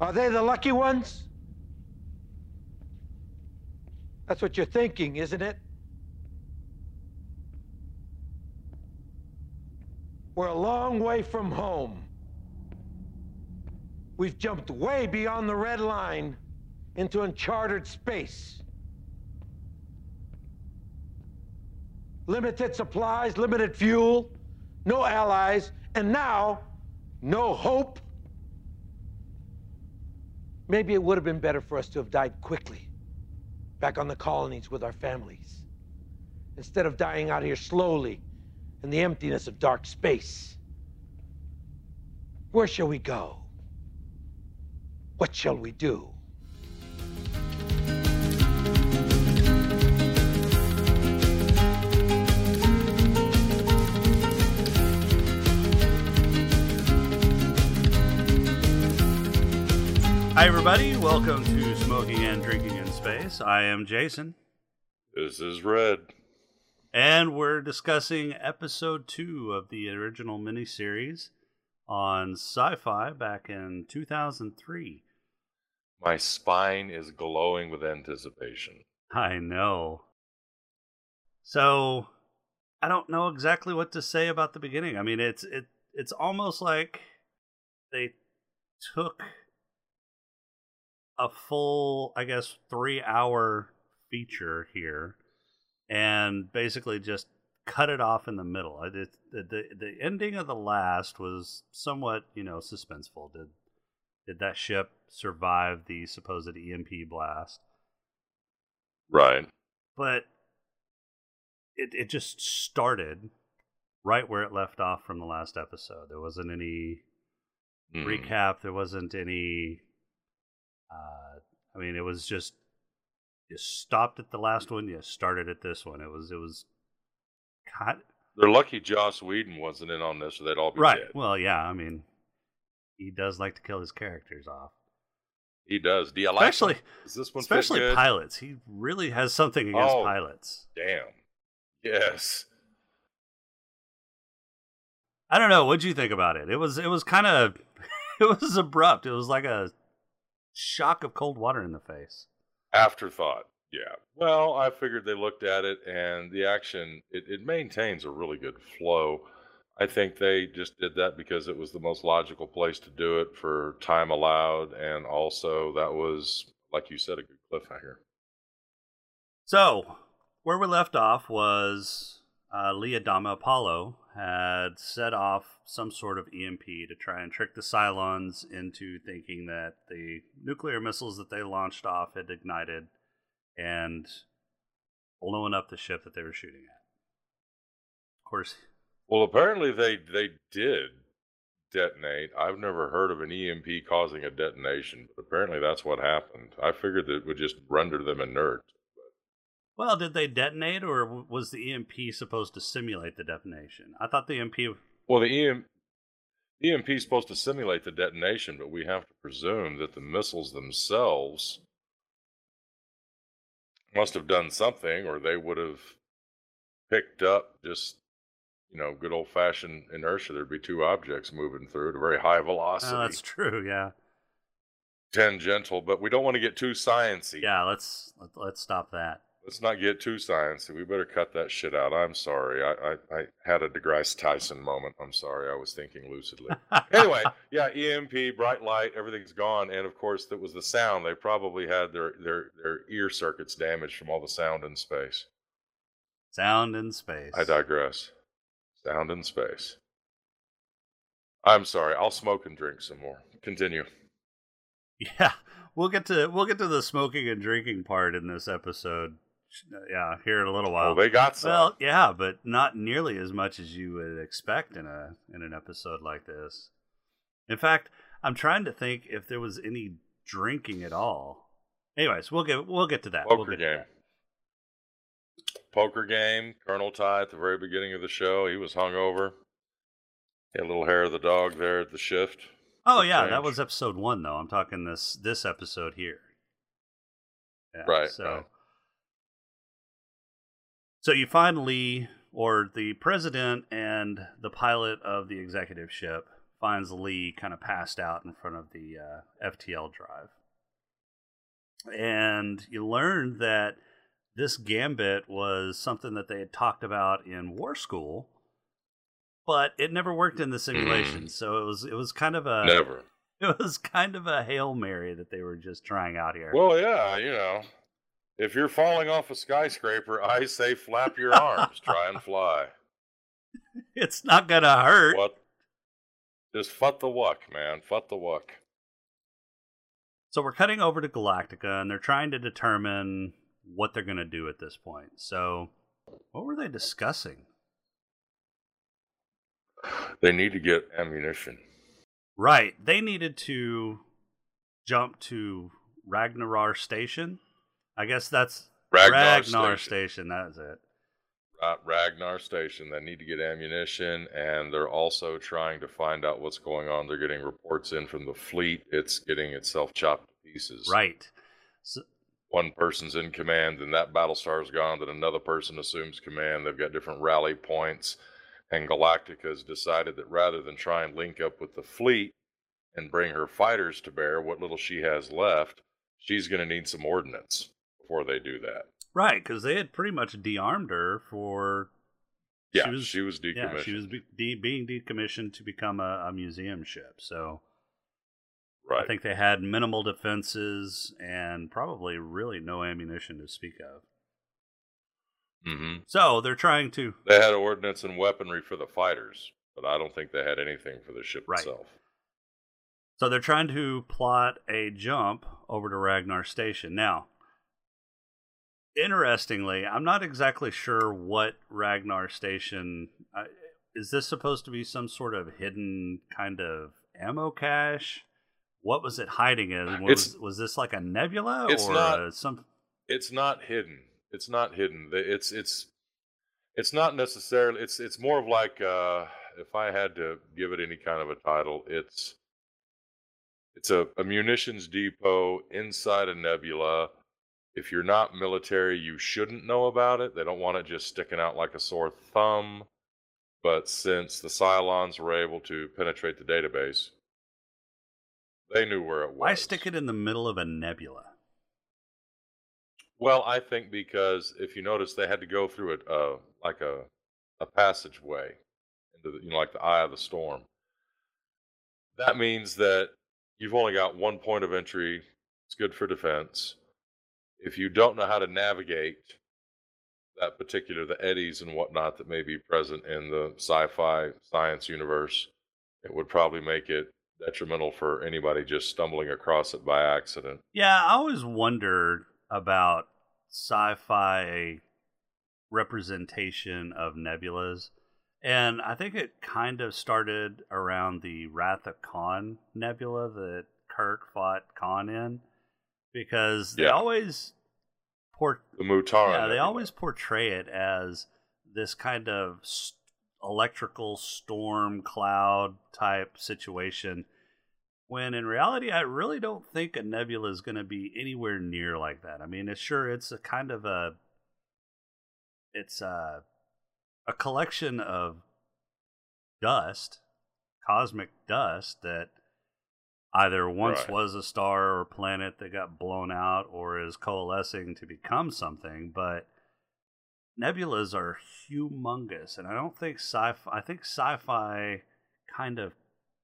Are they the lucky ones? That's what you're thinking, isn't it? We're a long way from home. We've jumped way beyond the red line into uncharted space. Limited supplies, limited fuel, no allies, and now, no hope. Maybe it would have been better for us to have died quickly, back on the colonies with our families, instead of dying out here slowly in the emptiness of dark space. Where shall we go? What shall we do? Hi, everybody. Welcome to Smoking and Drinking in Space. I am Jason, This is red. and we're discussing episode two of the original miniseries on sci fi back in 2003. My spine is glowing with anticipation. I know. So, I don't know exactly what to say about the beginning. I mean, it's it it's almost like they took a full, I guess, three hour feature here and basically just cut it off in the middle. I did, the, the the ending of the last was somewhat, you know, suspenseful. Did did that ship survive the supposed EMP blast? Right. But it it just started right where it left off from the last episode. There wasn't any Hmm. recap. There wasn't any. Uh, I mean, it was just you stopped at the last one. You started at this one. It was it was, kind They're lucky Joss Whedon wasn't in on this, or they'd all be right. dead. Well, yeah. I mean, he does like to kill his characters off, He does. Do you like especially him? Does this one especially pilots. He really has something against Oh. pilots. Damn. Yes. I don't know. What'd you think about it? It was it was kind of it was abrupt. It was like a shock of cold water in the face. Afterthought. Yeah. Well, I figured they looked at it, and the action it, it maintains a really good flow. I think they just did that because it was the most logical place to do it for time allowed, and also that was, like you said, a good cliffhanger. So, where we left off was uh, Lee Adama Apollo had set off some sort of EMP to try and trick the Cylons into thinking that the nuclear missiles that they launched off had ignited and blown up the ship that they were shooting at. Of course, Well, apparently they they did detonate. I've never heard of an EMP causing a detonation, but apparently that's what happened. I figured that it would just render them inert. Well, did they detonate or was the EMP supposed to simulate the detonation? I thought the EMP. Well, the EM, EMP is supposed to simulate the detonation, but we have to presume that the missiles themselves must have done something, or they would have picked up just you know good old fashioned inertia. There'd be two objects moving through at a very high oh, velocity. Oh, that's true. Yeah. tangential, but we don't want to get too sciencey. Yeah. Let's let, let's stop that. Let's not get too sciencey. We better cut that shit out. I'm sorry. I, I, I had a DeGrasse Tyson moment. I'm sorry. I was thinking lucidly. anyway, yeah, EMP, bright light, everything's gone, and of course, that was the sound. They probably had their their their ear circuits damaged from all the sound in space. Sound in space. I digress. Sound in space. I'm sorry. I'll smoke and drink some more. Continue. Yeah, we'll get to we'll get to the smoking and drinking part in this episode. Yeah, here in a little while. Oh, they got some. well, yeah, but not nearly as much as you would expect in a in an episode like this. In fact, I'm trying to think if there was any drinking at all. Anyways, we'll get we'll get to that. Poker we'll get game. Poker game. Colonel Tigh at the very beginning of the show. He was hungover. Had a little hair of the dog there at the shift. Oh yeah, that was episode one though. I'm talking this this episode here. Yeah, Right, So, right. So you find Lee or the president and the pilot of the executive ship finds Lee kind of passed out in front of the uh, FTL drive. And you learn that this gambit was something that they had talked about in War School, but it never worked in the simulation. Mm. So it was it was kind of a Never. it was kind of a hail mary that they were just trying out here. Well, yeah, you know, if you're falling off a skyscraper, I say flap your arms, try and fly. it's not gonna hurt. What? Just fut the wuck, man. Fut the wuck. So we're cutting over to Galactica, and they're trying to determine what they're going to do at this point. So, what were they discussing? They need to get ammunition. Right, they needed to jump to Ragnar Station. I guess that's Ragnar, Ragnar Station. Station. That's it. Ra- Ragnar Station. They need to get ammunition, and they're also trying to find out what's going on. They're getting reports in from the fleet. It's getting itself chopped to pieces. Right. So, One person's in command, then that Battlestar's gone, then another person assumes command. They've got different rally points. And Galactica has decided that rather than try and link up with the fleet and bring her fighters to bear, what little she has left, she's going to need some ordnance before they do that. right, because they had pretty much de-armed her for. Yeah, She was- she was decommissioned. Yeah, she was be- de- being decommissioned to become a, a museum ship. So right. I think they had minimal defenses and probably really no ammunition to speak of. hmm So they're trying to They had ordnance and weaponry for the fighters, but I don't think they had anything for the ship Right. itself. so they're trying to plot a jump over to Ragnar Station. Now, interestingly, I'm not exactly sure what Ragnar Station uh, is. This supposed to be some sort of hidden kind of ammo cache? What was it hiding in? Was, was this like a nebula It's or not- some? It's not hidden. It's not hidden. It's it's it's not necessarily. It's it's more of like uh, if I had to give it any kind of a title, it's it's a, a munitions depot inside a nebula. If you're not military, you shouldn't know about it. They don't want it just sticking out like a sore thumb. But since the Cylons were able to penetrate the database, they knew where it was. Why stick it in the middle of a nebula? Well, I think because if you notice, they had to go through it, uh, like a a passageway into the, you know, like the eye of the storm. That means that you've only got one point of entry. It's good for defense. If you don't know how to navigate that particular, the eddies and whatnot that may be present in the sci-fi science universe, it would probably make it detrimental for anybody just stumbling across it by accident. Yeah, I always wondered about sci-fi representation of nebulas, and I think it kind of started around the Wrath of Khan nebula that Kirk fought Khan in, because they Yeah. always port The Mutara. yeah, they always portray it as this kind of electrical storm cloud type situation. When in reality, I really don't think a nebula is going to be anywhere near like that. I mean, it's sure it's a kind of a, it's a, a collection of dust, cosmic dust that either once Right. was a star or planet that got blown out or is coalescing to become something but nebulas are humongous and i don't think sci-fi i think sci-fi kind of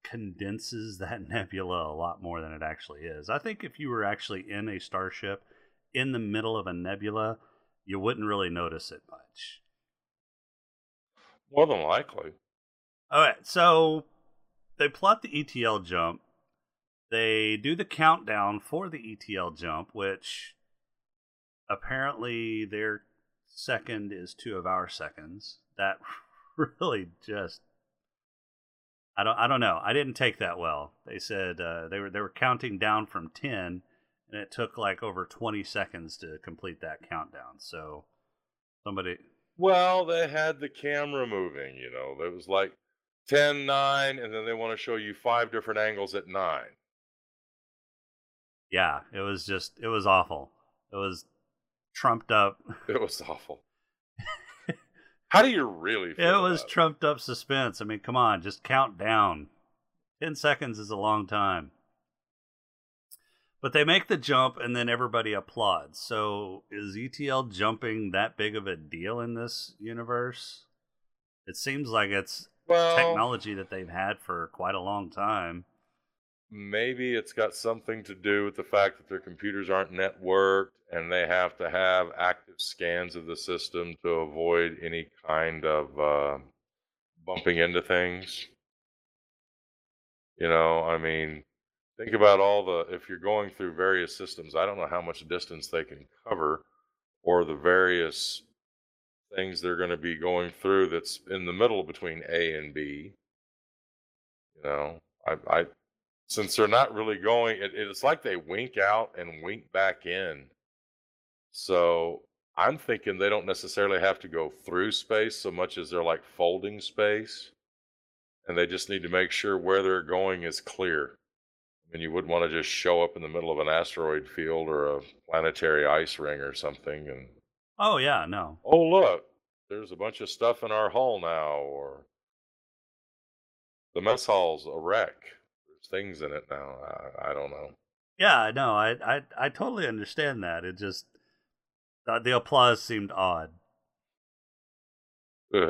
condenses that nebula a lot more than it actually is i think if you were actually in a starship in the middle of a nebula you wouldn't really notice it much More than likely. All right, so they plot the FTL jump. They do the countdown for the FTL jump, which apparently their second is two of our seconds. That really just I don't I don't know. I didn't take that well. They said uh, they were they were counting down from ten, and it took like over twenty seconds to complete that countdown. So somebody Well, they had the camera moving, you know. It was like 10, 9, and then they want to show you five different angles at 9. Yeah, it was just it was awful. It was trumped up. It was awful. How do you really feel? It was trumped up suspense. I mean, come on, just count down. 10 seconds is a long time. But they make the jump and then everybody applauds. So is FTL jumping that big of a deal in this universe? It seems like it's Well, technology that they've had for quite a long time. Maybe it's got something to do with the fact that their computers aren't networked and they have to have active scans of the system to avoid any kind of uh, bumping into things. You know, I mean, think about all the, if you're going through various systems, I don't know how much distance they can cover or the various things they're going to be going through that's in the middle between A and B. You know, I, I since they're not really going, it, it's like they wink out and wink back in. So I'm thinking they don't necessarily have to go through space so much as they're like folding space. And they just need to make sure where they're going is clear. I mean, you wouldn't want to just show up in the middle of an asteroid field or a planetary ice ring or something and, Oh, yeah, no. oh, look, there's a bunch of stuff in our hull now, or the mess hall's a wreck. Things in it now. I, I don't know. Yeah, no, I, I, I totally understand that. It just, the, the applause seemed odd.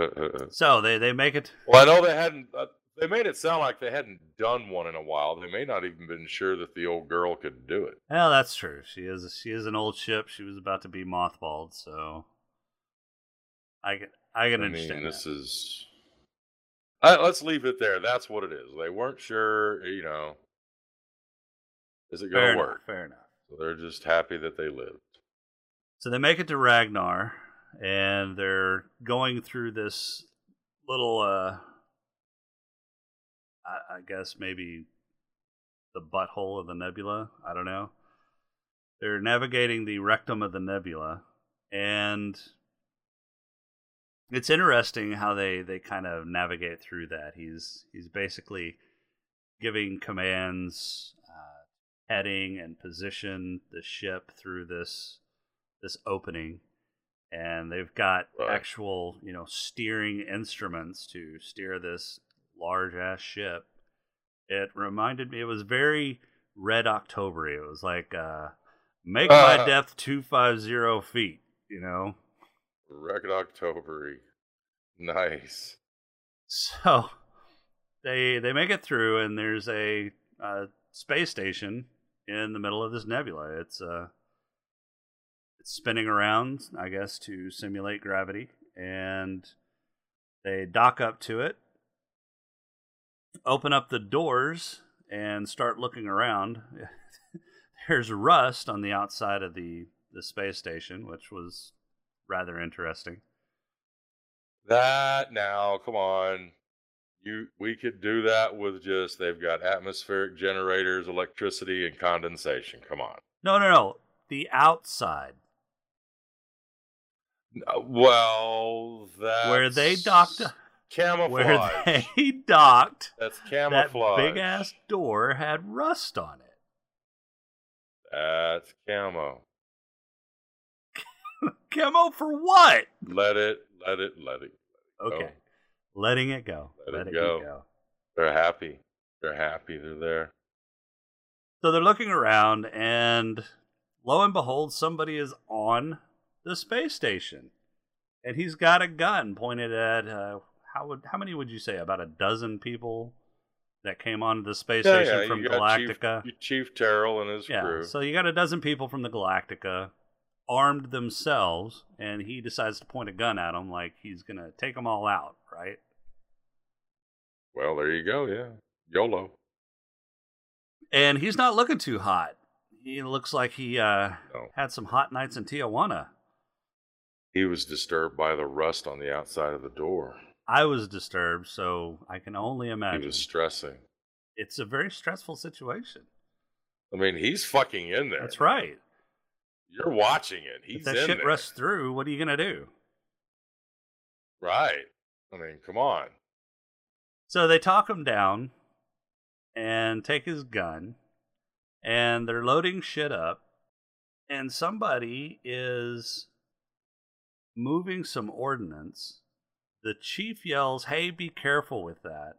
So they, they make it. Well, I know they hadn't. Uh, they made it sound like they hadn't done one in a while. They may not even been sure that the old girl could do it. Well, that's true. She is she is an old ship. She was about to be mothballed, so I can I can I understand. mean, this that. is. Let's leave it there. That's what it is. They weren't sure. You know, is it going to enough, work? Fair enough. So they're just happy that they lived. So they make it to Ragnar, and they're going through this little, uh, I, I guess maybe the butthole of the nebula. I don't know. They're navigating the rectum of the nebula, and it's interesting how they they kind of navigate through that. He's he's basically giving commands, uh, heading and position the ship through this this opening and they've got Right. actual you know steering instruments to steer this large ass ship it reminded me it was very red october it was like uh make my Uh. depth 250 feet you know Record October. Nice. so they they make it through and there's a space station in the middle of this nebula it's uh it's spinning around i guess to simulate gravity and they dock up to it open up the doors and start looking around there's rust on the outside of the the space station which was rather interesting That now, come on. You we could do that with just they've got atmospheric generators, electricity, and condensation. Come on. no no no the outside Uh, Well, that's where they docked camouflage. where they docked that's camouflage. that big ass door had rust on it That's camo. Chemo for what? Let it, let it, let it. Okay. Letting it go. Let it Letting go. go. They're happy. They're happy. They're there. So they're looking around, and lo and behold, somebody is on the space station, and he's got a gun pointed at uh, how would how many would you say about a dozen people that came onto the space Yeah, station yeah, from Chief- Galactica? you- Chief Tyrol and his yeah, crew. so you got a dozen people from the Galactica armed themselves, and he decides to point a gun at them like he's gonna take them all out, right? Well, there you go. Yeah, YOLO. and he's not looking too hot. He looks like he uh, No. had some hot nights in Tijuana. He was disturbed by the rust on the outside of the door. I was disturbed, so I can only imagine. He was stressing. It's a very stressful situation. I mean, he's fucking in there. That's right. You're watching it. If He's that in shit there. rusts through, what are you gonna do? Right. I mean, come on. So they talk him down and take his gun, and they're loading shit up, and somebody is moving some ordnance. The chief yells, "Hey, be careful with that!"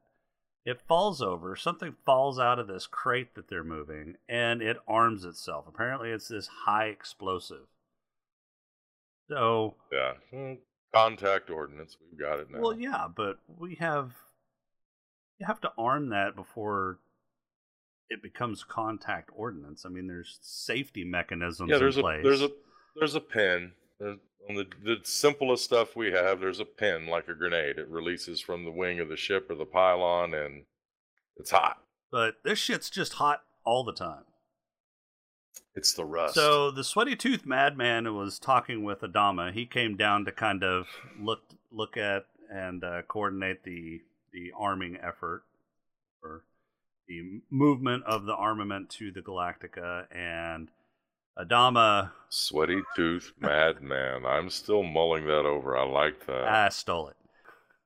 It falls over. Something falls out of this crate that they're moving, and it arms itself. Apparently, it's this high explosive. So, Yeah. Contact ordinance. We've got it now. well, yeah, but we have you have to arm that before it becomes contact ordnance. I mean, there's safety mechanisms yeah, there's in a place. there's a there's a pin. There's, on the the simplest stuff we have, there's a pin like a grenade. It releases from the wing of the ship or the pylon, and it's hot. but this shit's just hot all the time. It's the rust. So the sweaty tooth madman was talking with Adama, he came down to kind of look look at and uh, coordinate the the arming effort or the movement of the armament to the Galactica, and Adama Sweaty tooth madman. I'm still mulling that over. I like that. I stole it.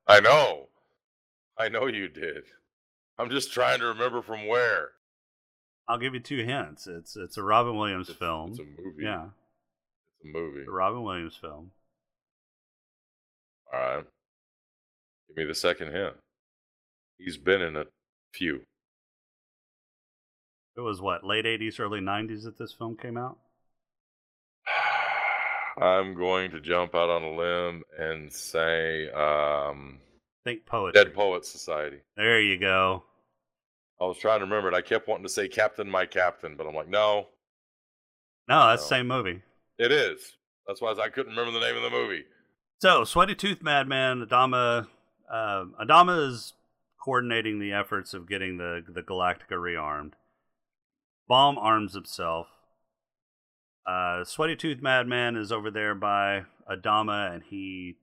I know. I know you did. I'm just trying to remember from where. I'll give you two hints. It's it's a Robin Williams It's, film. it's a movie. yeah, It's a movie. it's a Robin Williams film. All right. Give me the second hint. He's been in a few. It was what late '80s, early '90s that this film came out. I'm going to jump out on a limb and say um, Think poetry. Dead Poets Society. There you go. I was trying to remember it. I kept wanting to say Captain My Captain, but I'm like, no, No, that's the same movie. it is. That's why I couldn't remember the name of the movie. So, Sweaty Tooth Madman, Adama, uh, Adama is coordinating the efforts of getting the the Galactica rearmed. Bomb arms himself. Uh, Sweaty Tooth Madman is over there by Adama, and he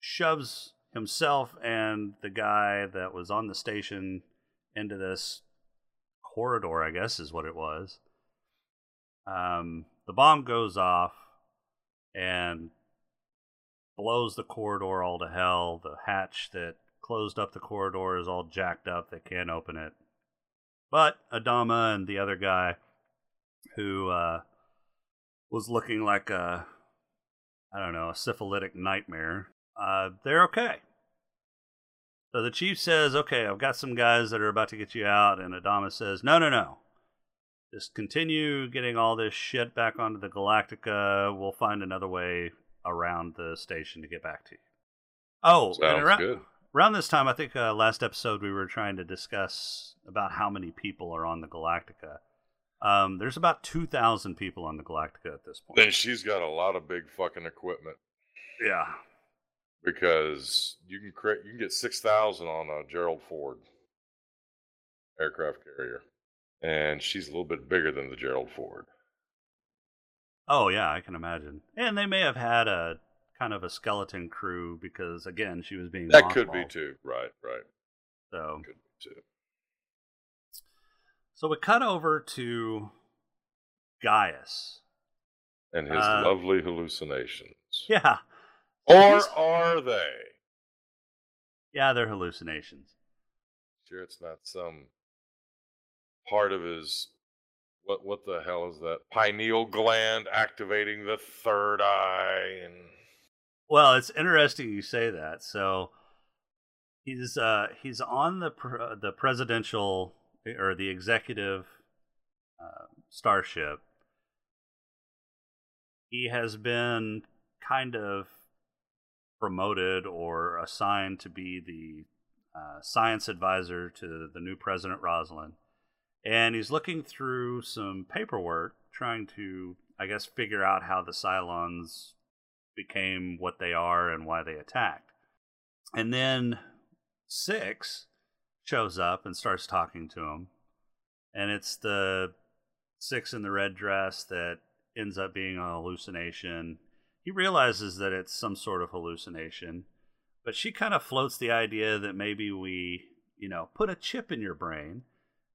shoves himself and the guy that was on the station into this corridor. I guess is what it was. Um, the bomb goes off, and blows the corridor all to hell. The hatch that closed up the corridor is all jacked up. They can't open it. But Adama and the other guy, who uh, was looking like a, I don't know, a syphilitic nightmare, uh, they're okay. So the chief says, "Okay, I've got some guys that are about to get you out," and Adama says, "No, no, no. Just continue getting all this shit back onto the Galactica. We'll find another way around the station to get back to you. Oh, and Sounds around, good. Around this time, I think uh, last episode we were trying to discuss about how many people are on the Galactica. Um, there's about 2,000 people on the Galactica at this point. Then she's got a lot of big fucking equipment Yeah. because you can create you can get six thousand on a Gerald Ford aircraft carrier, and she's a little bit bigger than the Gerald Ford. Oh, yeah, I can imagine. And they may have had a kind of a skeleton crew because, again, she was being That could be too. Right, right. So, Could be too. so we cut over to Gaius. And his Uh, lovely hallucinations. Yeah. Or He's- are they? Yeah, they're hallucinations. Sure, it's not some part of his what what the hell is that pineal gland activating the third eye and Well, it's interesting you say that. So he's uh he's on the pr- uh, the presidential or the executive uh, starship. He has been kind of promoted or assigned to be the uh, science advisor to the new president Roslin, and he's looking through some paperwork, trying to, I guess, figure out how the Cylons became what they are and why they attacked. And then Six shows up and starts talking to him. And it's the Six in the red dress that ends up being a hallucination. He realizes that it's some sort of hallucination, but she kind of floats the idea that maybe we, you know, put a chip in your brain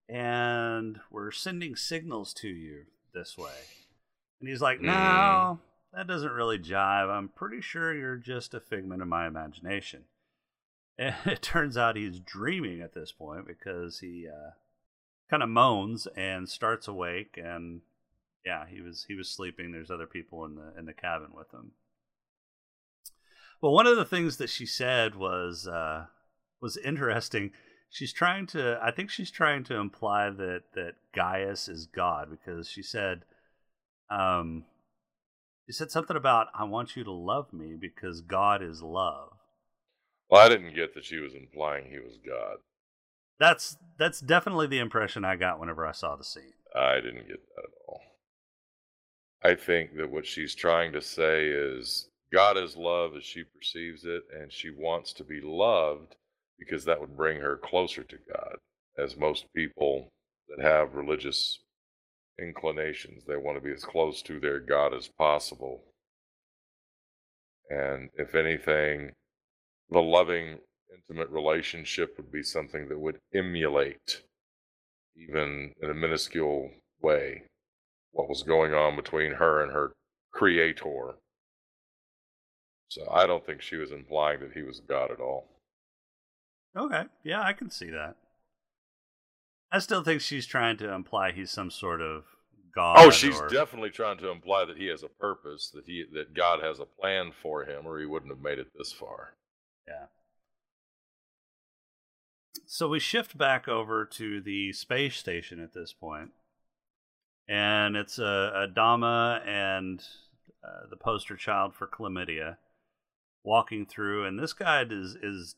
and we're sending signals to you this way. And he's like, mm-hmm. no, that doesn't really jive. I'm pretty sure you're just a figment of my imagination. And it turns out he's dreaming at this point because he uh, kind of moans and starts awake. And yeah, he was he was sleeping. There's other people in the in the cabin with him. Well, one of the things that she said was uh, was interesting. she's trying to. I think she's trying to imply that that Gaius is God because she said, um, she said something about I want you to love me because God is love. Well, I didn't get that she was implying he was God. That's that's definitely the impression I got whenever I saw the scene. I didn't get that at all. I think that what she's trying to say is God is love as she perceives it, and she wants to be loved because that would bring her closer to God. As most people that have religious inclinations, they want to be as close to their God as possible. And if anything, the loving, intimate relationship would be something that would emulate, even in a minuscule way, what was going on between her and her creator. So I don't think she was implying that he was God at all. Okay, yeah, I can see that. I still think she's trying to imply he's some sort of god. Oh, she's or... definitely trying to imply that he has a purpose, that he that God has a plan for him, or he wouldn't have made it this far. Yeah. So we shift back over to the space station at this point, and it's a, Adama and uh, the poster child for chlamydia walking through, and this guy is is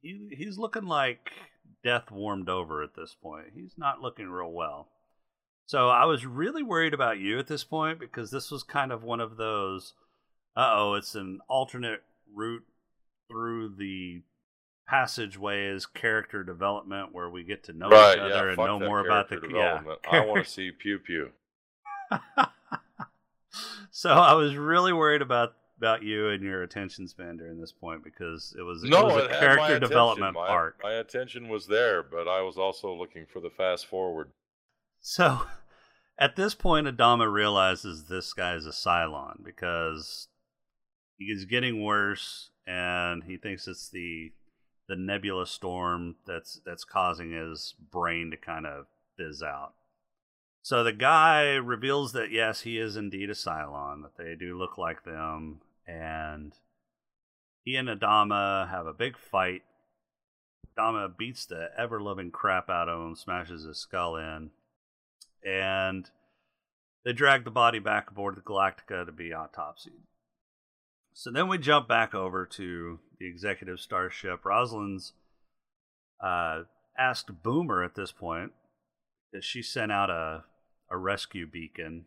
he, he's looking like death warmed over at this point. He's not looking real well. So I was really worried about you at this point because this was kind of one of those. Uh oh, it's an alternate route through the passageways character development where we get to know right, each other yeah, and know more about the yeah. I want to see pew pew. so I was really worried about about you and your attention span during this point because it was, No, it was a my character development my, arc. My attention was there, but I was also looking for the fast forward. So at this point, Adama realizes this guy is a Cylon because he's getting worse, and he thinks it's the the nebula storm that's that's causing his brain to kind of fizz out. So the guy reveals that yes, he is indeed a Cylon, that they do look like them, and he and Adama have a big fight. Adama beats the ever loving crap out of him, smashes his skull in, and they drag the body back aboard the Galactica to be autopsied. So then we jump back over to the executive starship. Roslin's uh, asked Boomer at this point that she sent out a, a rescue beacon.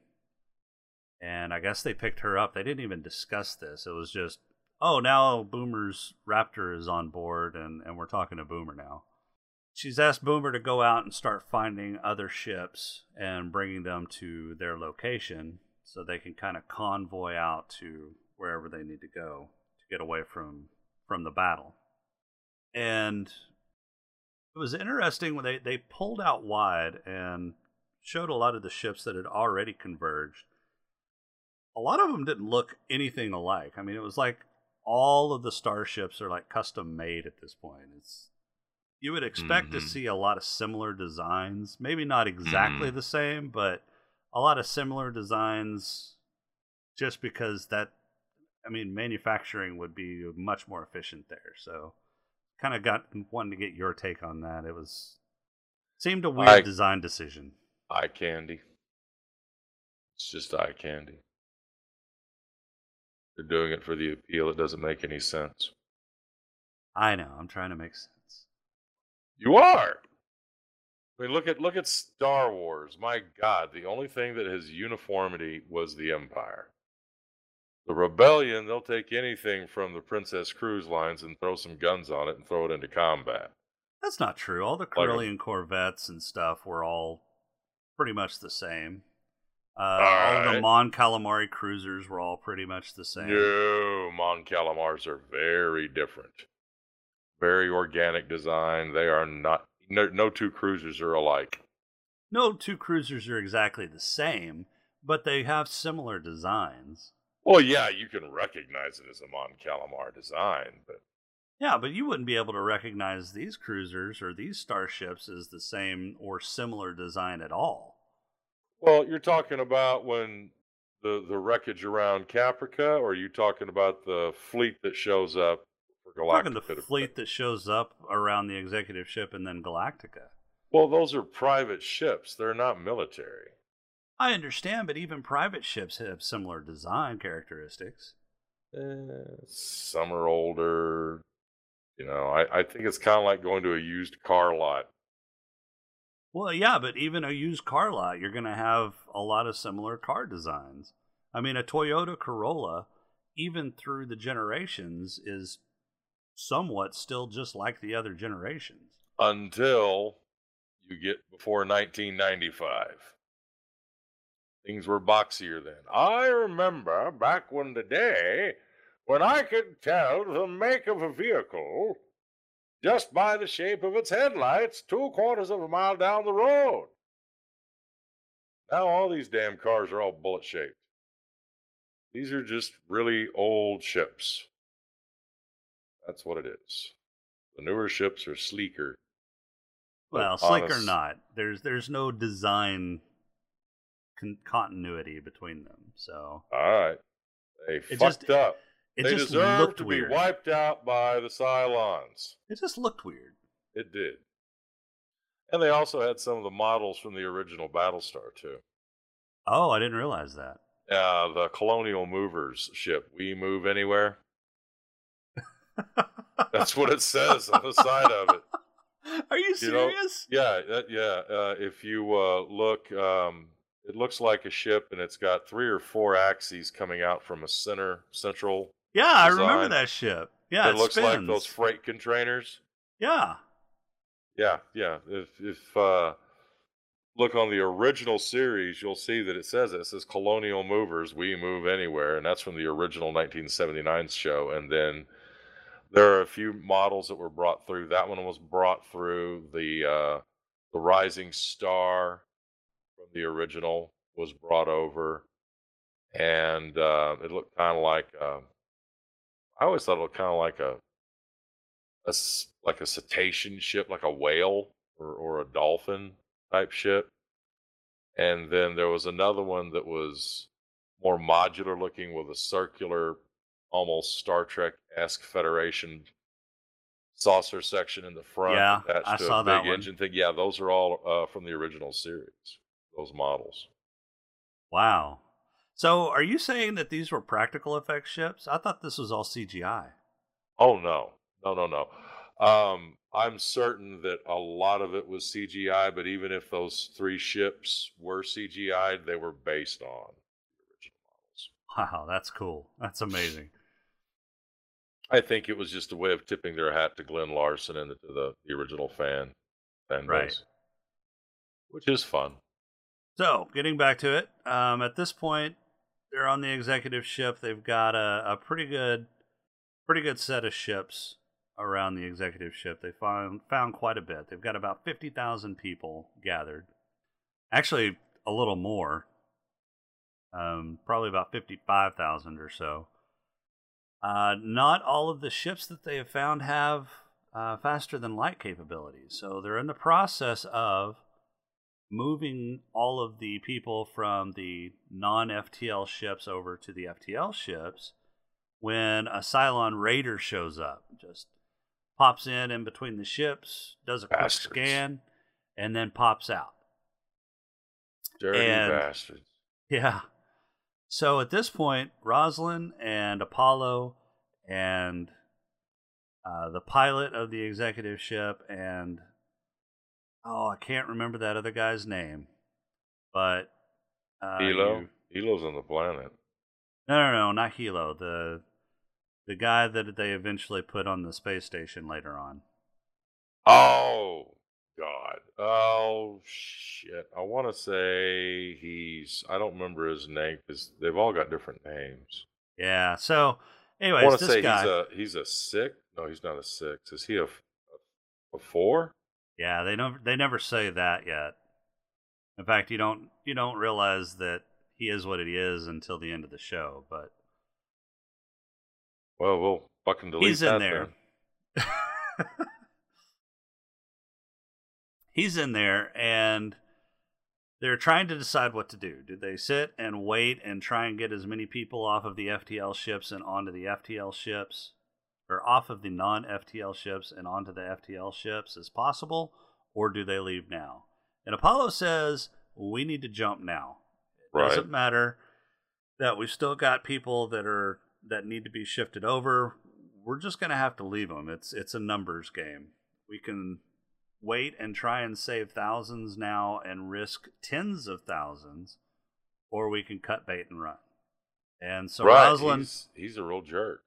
And I guess they picked her up. They didn't even discuss this. It was just, oh, now Boomer's Raptor is on board, and, and we're talking to Boomer now. She's asked Boomer to go out and start finding other ships and bringing them to their location so they can kind of convoy out to wherever they need to go to get away from from the battle. And it was interesting when they, they pulled out wide and showed a lot of the ships that had already converged. A lot of them didn't look anything alike. I mean, it was like all of the starships are like custom made at this point. It's you would expect Mhm. to see a lot of similar designs, maybe not exactly Mhm. the same, but a lot of similar designs just because that I mean, manufacturing would be much more efficient there. So, kind of got wanted to get your take on that. It was seemed a weird I- design decision. Eye candy. It's just eye candy. They're doing it for the appeal. It doesn't make any sense. I know. I'm trying to make sense. You are. I mean, look at look at Star Wars. My God, the only thing that has uniformity was the Empire. The Rebellion, they'll take anything from the Princess Cruise lines and throw some guns on it and throw it into combat. That's not true. All the Like 'em. Corellian Corvettes and stuff were all pretty much the same. Uh, all the Mon Calamari cruisers were all pretty much the same. No, Mon Calamars are very different. Very organic design. They are not. No, no two cruisers are alike. No two cruisers are exactly the same, but they have similar designs. Well, yeah, you can recognize it as a Mon Calamar design, but Yeah, but you wouldn't be able to recognize these cruisers or these starships as the same or similar design at all. Well, you're talking about when the the wreckage around Caprica, or are you talking about the fleet that shows up for or Galactica. Talking the fleet that shows up around the executive ship and then Galactica. Well, those are private ships. They're not military. I understand, but even private ships have similar design characteristics. Eh, some are older. You know, I, I think it's kind of like going to a used car lot. Well, yeah, but even a used car lot, you're going to have a lot of similar car designs. I mean, a Toyota Corolla, even through the generations, is somewhat still just like the other generations. Until you get before 1995. Things were boxier then. I remember back when the day when I could tell the make of a vehicle just by the shape of its headlights two quarters of a mile down the road. Now all these damn cars are all bullet shaped. These are just really old ships. That's what it is. The newer ships are sleeker. Well, slick or not, there's there's no design con- continuity between them. So all right, they it fucked just, up. It they deserve to weird. be wiped out by the Cylons. It just looked weird. It did. And they also had some of the models from the original Battlestar too. Oh, I didn't realize that. Uh, the Colonial Movers ship. We move anywhere. That's what it says on the side of it. Are you serious? Know, yeah, yeah. Uh, if you uh, look, um, it looks like a ship, and it's got three or four axes coming out from a center central. Yeah, design. I remember that ship. Yeah, it, it looks spins. like those freight containers. Yeah. Yeah, yeah. If if uh, look on the original series, you'll see that it says it. it says Colonial Movers, we move anywhere, and that's from the original 1979 show. And then there are a few models that were brought through. That one was brought through. The uh, the Rising Star from the original was brought over, and uh, it looked kind of like. Uh, I always thought it looked kind of like a, a like a cetacean ship, like a whale or, or a dolphin type ship. And then there was another one that was more modular looking with a circular almost Star Trek esque Federation saucer section in the front. Yeah, I saw a that big engine thing. Yeah, those are all uh, from the original series. Those models. Wow. So, are you saying that these were practical effects ships? I thought this was all CGI. Oh no, no, no, no. Um, I'm certain that a lot of it was CGI, but even if those three ships were CGI, they were based on the original models. Wow, that's cool. That's amazing. I think it was just a way of tipping their hat to Glen Larson and to the, the original fan fan base, which is fun. So, getting back to it, um, at this point, they're on the executive ship. They've got a, a pretty good, pretty good set of ships around the executive ship. They found found quite a bit. They've got about fifty thousand people gathered. Actually, a little more. Um, probably about fifty-five thousand or so. Uh, not all of the ships that they have found have uh, faster than light capabilities. So they're in the process of moving all of the people from the non FTL ships over to the FTL ships when a Cylon Raider shows up. Just pops in in between the ships, does a bastards. quick scan, and then pops out. Dirty and, bastards. Yeah. So at this point, Roslin and Apollo and uh, the pilot of the executive ship and oh, I can't remember that other guy's name, but uh, Helo. You, Helo's on the planet. No, no, no, not Helo. The the guy that they eventually put on the space station later on. Oh God. Oh shit. I want to say he's. I don't remember his name because they've all got different names. Yeah. So, anyways, I want to say guy, he's a he's a six. No, he's not a six. Is he a a four? Yeah, they never they never say that yet. In fact, you don't you don't realize that he is what he is until the end of the show. But well, we'll fucking delete He's in there. He's in there, and they're trying to decide what to do. Do they sit and wait and try and get as many people off of the FTL ships and onto the FTL ships, or off of the non-FTL ships and onto the FTL ships as possible, or do they leave now? And Apollo says we need to jump now. It Right. doesn't matter that we've still got people that are that need to be shifted over. We're just going to have to leave them. It's it's a numbers game. We can wait and try and save thousands now and risk tens of thousands, or we can cut bait and run. And so right. Roslin, He's, he's a real jerk.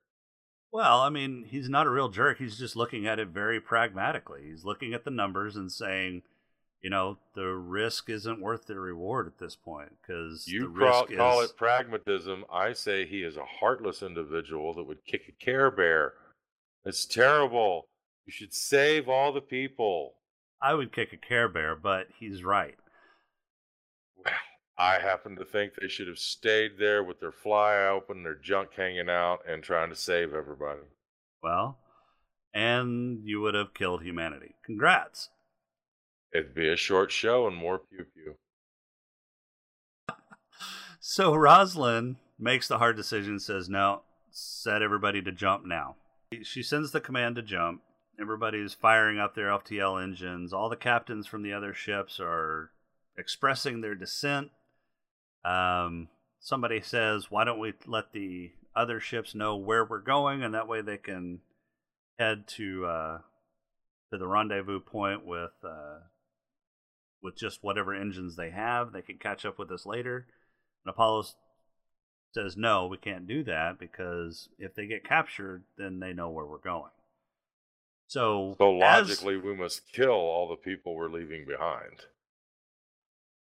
Well, I mean, he's not a real jerk. He's just looking at it very pragmatically. He's looking at the numbers and saying, you know, the risk isn't worth the reward at this point because the You call, call is it pragmatism. I say he is a heartless individual that would kick a Care Bear. It's terrible. You should save all the people. I would kick a Care Bear, but he's right. I happen to think they should have stayed there with their fly open, their junk hanging out, and trying to save everybody. Well, and you would have killed humanity. Congrats. It'd be a short show and more pew pew. So Roslin makes the hard decision, says, no, set everybody to jump now. She sends the command to jump. Everybody's firing up their FTL engines. All the captains from the other ships are expressing their dissent. Um, somebody says, why don't we let the other ships know where we're going, and that way they can head to uh, to the rendezvous point with uh, with just whatever engines they have. They can catch up with us later. And Apollo says, no, we can't do that because if they get captured, then they know where we're going. So, So as- logically, we must kill all the people we're leaving behind.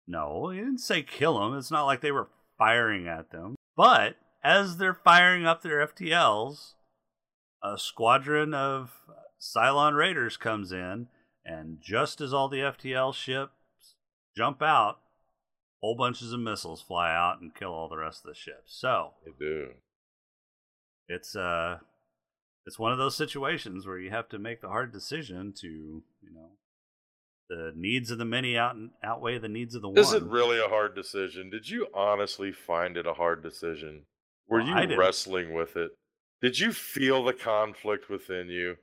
No, he didn't say kill them. It's not like they were firing at them. But as they're firing up their FTLs, a squadron of Cylon Raiders comes in, and just as all the FTL ships jump out, whole bunches of missiles fly out and kill all the rest of the ships. So They do. it's uh it's one of those situations where you have to make the hard decision to you know the needs of the many out outweigh the needs of the one. Is it really a hard decision? Did you honestly find it a hard decision? Were Well, you wrestling with it? Did you feel the conflict within you?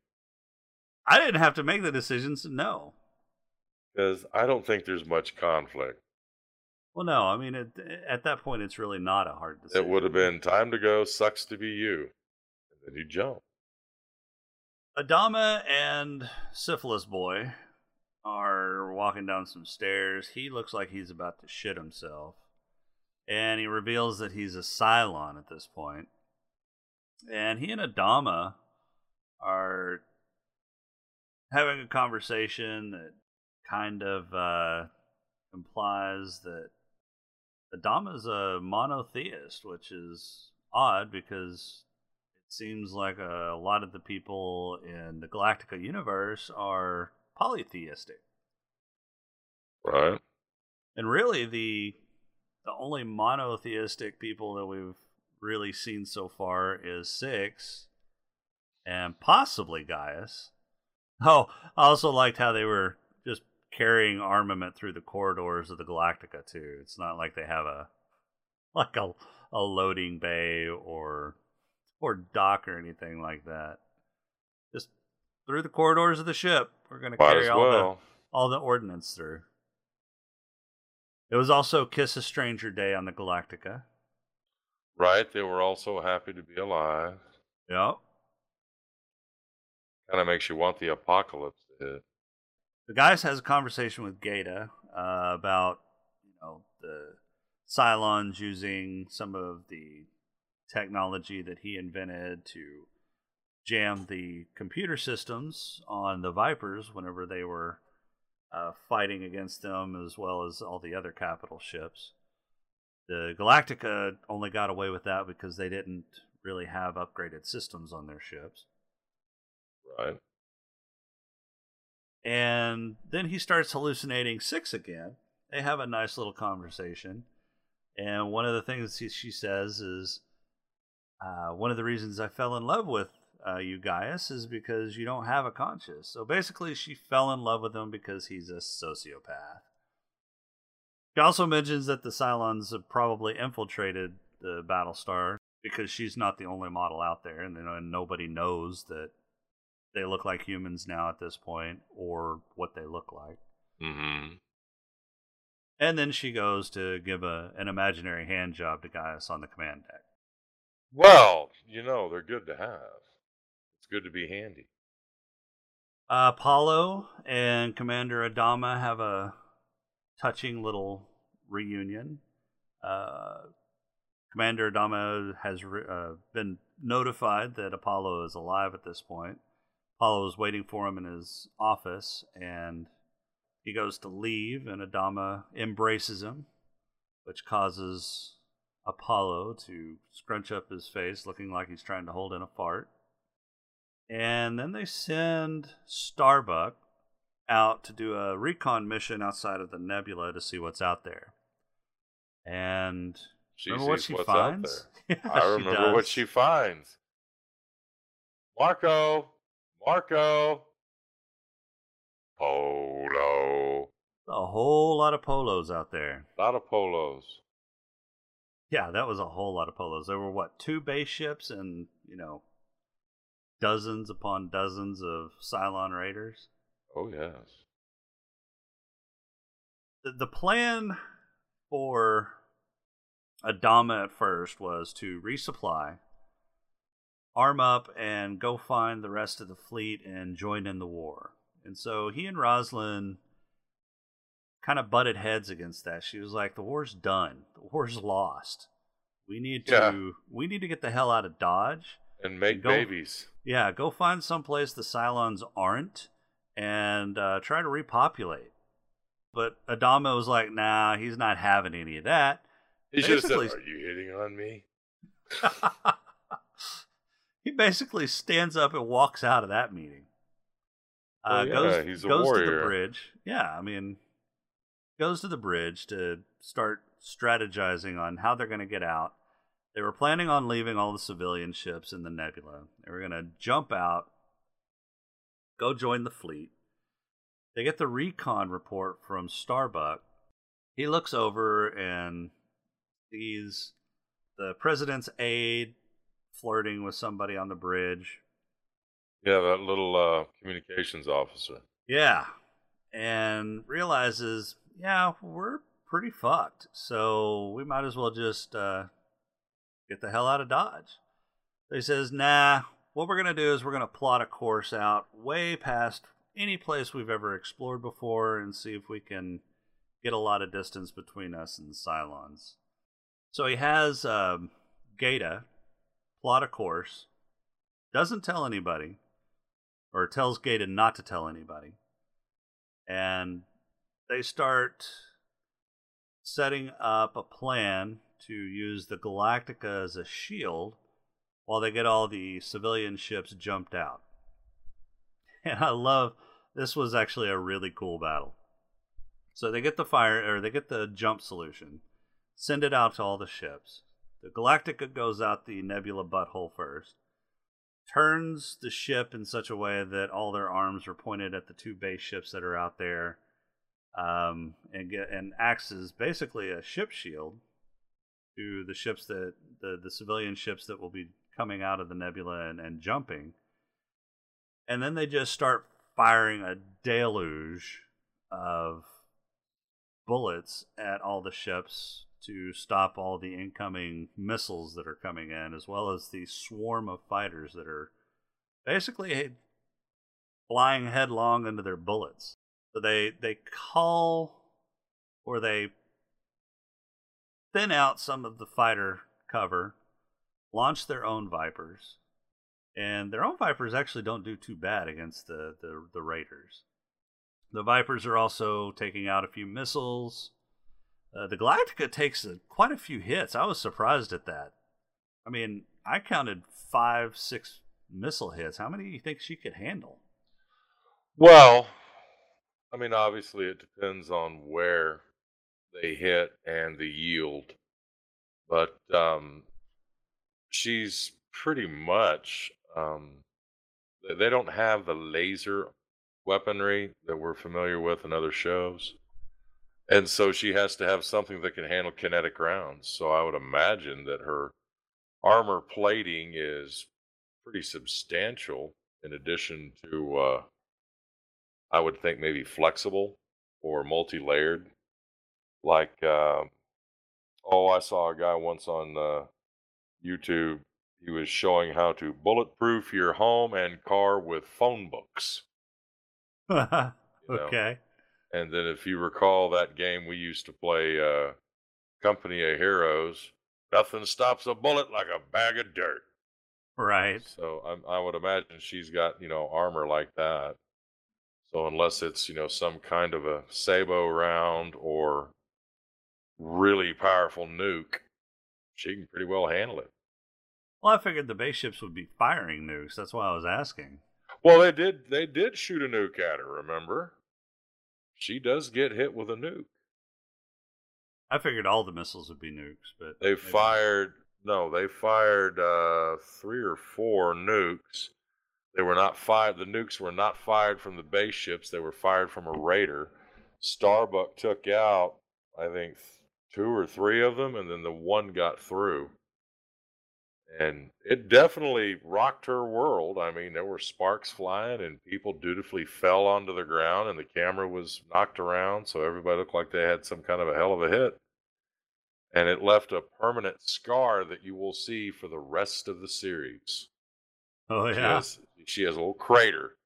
I didn't have to make the decisions. No. Because I don't think there's much conflict. Well, no. I mean, it, at that point, it's really not a hard decision. It would have been time to go, sucks to be you. And then you jump. Adama and Syphilis Boy are walking down some stairs. He looks like he's about to shit himself. And he reveals that he's a Cylon at this point. And he and Adama are having a conversation that kind of uh, implies that Adama's a monotheist, which is odd because it seems like a, a lot of the people in the Galactica universe are polytheistic. Right? And really the the only monotheistic people that we've really seen so far is Six and possibly Gaius. Oh, I also liked how they were just carrying armament through the corridors of the Galactica too. It's not like they have a like a a loading bay or or dock or anything like that. Through the corridors of the ship, we're going to Might carry as all the all the ordnance through. It was also Kiss a Stranger Day on the Galactica. Right? They were also happy to be alive. Yep. Kind of makes you want the apocalypse to hit. The guys has a conversation with Gaeta uh, about you know the Cylons using some of the technology that he invented to jam the computer systems on the Vipers whenever they were uh, fighting against them, as well as all the other capital ships. The Galactica only got away with that because they didn't really have upgraded systems on their ships. Right? And then he starts hallucinating Six again. They have a nice little conversation. And one of the things he, she says is, uh, one of the reasons I fell in love with uh, you, Gaius, is because you don't have a conscience. So basically, she fell in love with him because he's a sociopath. She also mentions that the Cylons have probably infiltrated the Battlestar because she's not the only model out there, and, and nobody knows that they look like humans now at this point or what they look like. Mm-hmm. And then she goes to give a an imaginary hand job to Gaius on the command deck. Well, you know, they're good to have. It's good to be handy. Uh, Apollo and Commander Adama have a touching little reunion. Uh, Commander Adama has re- uh, been notified that Apollo is alive at this point. Apollo is waiting for him in his office, and he goes to leave, and Adama embraces him, which causes Apollo to scrunch up his face, looking like he's trying to hold in a fart. And then they send Starbuck out to do a recon mission outside of the nebula to see what's out there. And She remember what she finds? Yeah, I she remember what she finds. Marco, Marco, Polo, A whole lot of polos out there. a lot of polos. Yeah, that was a whole lot of polos. There were what two base ships and you know dozens upon dozens of Cylon raiders. Oh yes. The, the plan for Adama at first was to resupply, arm up, and go find the rest of the fleet and join in the war. And so he and Roslin kind of butted heads against that. She was like, "The war's done. The war's lost. We need to Yeah. we need to get the hell out of Dodge. And make Go- babies. Yeah, go find someplace the Cylons aren't and uh, try to repopulate." But Adama was like, "Nah, he's not having any of that." He should have said, Are you hitting on me?" he basically stands up and walks out of that meeting. Well, Uh, yeah, goes he's a goes to the bridge. Yeah, I mean, goes to the bridge to start strategizing on how they're going to get out. They were planning on leaving all the civilian ships in the nebula. They were going to jump out, go join the fleet. They get the recon report from Starbuck. He looks over and sees the president's aide flirting with somebody on the bridge. Yeah, that little uh, communications officer. Yeah. And realizes, yeah, we're pretty fucked. So we might as well just uh, get the hell out of Dodge. So he says, nah, what we're going to do is we're going to plot a course out way past any place we've ever explored before and see if we can get a lot of distance between us and the Cylons. So he has um, Gaeta plot a course, doesn't tell anybody, or tells Gaeta not to tell anybody. And they start setting up a plan to use the Galactica as a shield while they get all the civilian ships jumped out. And I love this was actually a really cool battle. So they get the fire or they get the jump solution, send it out to all the ships. The Galactica goes out the nebula butthole first turns the ship in such a way that all their arms are pointed at the two base ships that are out there, um, and get and acts as basically a ship shield to the ships that the the civilian ships that will be coming out of the nebula and, and jumping. And then they just start firing a deluge of bullets at all the ships to stop all the incoming missiles that are coming in, as well as the swarm of fighters that are basically flying headlong into their bullets. So they they call or they thin out some of the fighter cover, launch their own Vipers, and their own Vipers actually don't do too bad against the the, the Raiders. The Vipers are also taking out a few missiles. Uh, the Galactica takes a, quite a few hits. I was surprised at that. I mean, I counted five, six missile hits. How many do you think she could handle? Well, I mean, obviously, it depends on where they hit and the yield, but um, she's pretty much. Um, they- don't have the laser weaponry that we're familiar with in other shows, and so she has to have something that can handle kinetic rounds. So I would imagine that her armor plating is pretty substantial in addition to uh I would think maybe flexible or multi-layered. Like uh, oh, I saw a guy once on uh, YouTube. He was showing how to bulletproof your home and car with phone books. you know? okay. And then, if you recall that game we used to play, uh, Company of Heroes, nothing stops a bullet like a bag of dirt. Right. So I, I would imagine she's got you know armor like that. So unless it's you know some kind of a sabot round or really powerful nuke, she can pretty well handle it. Well, I figured the base ships would be firing nukes. That's why I was asking. Well, they did. They did shoot a nuke at her. Remember, she does get hit with a nuke. I figured all the missiles would be nukes, but They fired. No, they fired uh, three or four nukes. They were not fired. The nukes were not fired from the base ships. They were fired from a raider. Starbuck took out, I think, two or three of them, and then the one got through. And it definitely rocked her world. I mean, there were sparks flying, and people dutifully fell onto the ground, and the camera was knocked around, so everybody looked like they had some kind of a hell of a hit. And it left a permanent scar that you will see for the rest of the series. Oh She yeah, has, she has a little crater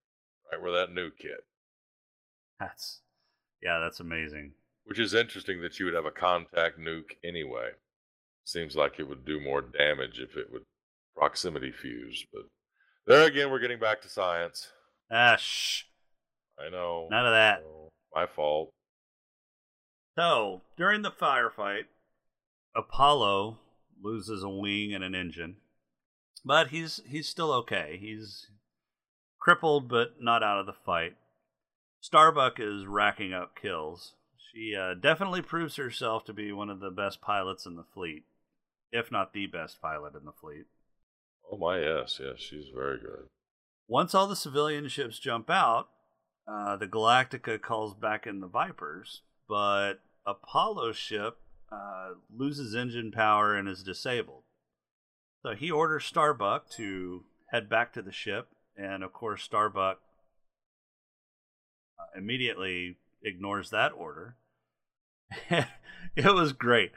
right where that new kid. that's yeah, that's amazing. Which is interesting that you would have a contact nuke anyway. Seems like it would do more damage if it would proximity fuse, but there again, we're getting back to science. Ah, shh, I know. none of that. My fault. So during the firefight, Apollo loses a wing and an engine, but he's he's still okay. He's crippled, but not out of the fight. Starbuck is racking up kills. She uh, definitely proves herself to be one of the best pilots in the fleet, if not the best pilot in the fleet. Oh my yes, yes, she's very good. Once all the civilian ships jump out, uh, the Galactica calls back in the Vipers, but Apollo's ship uh, loses engine power and is disabled. So he orders Starbuck to head back to the ship, and of course, Starbuck uh, immediately ignores that order. it was great.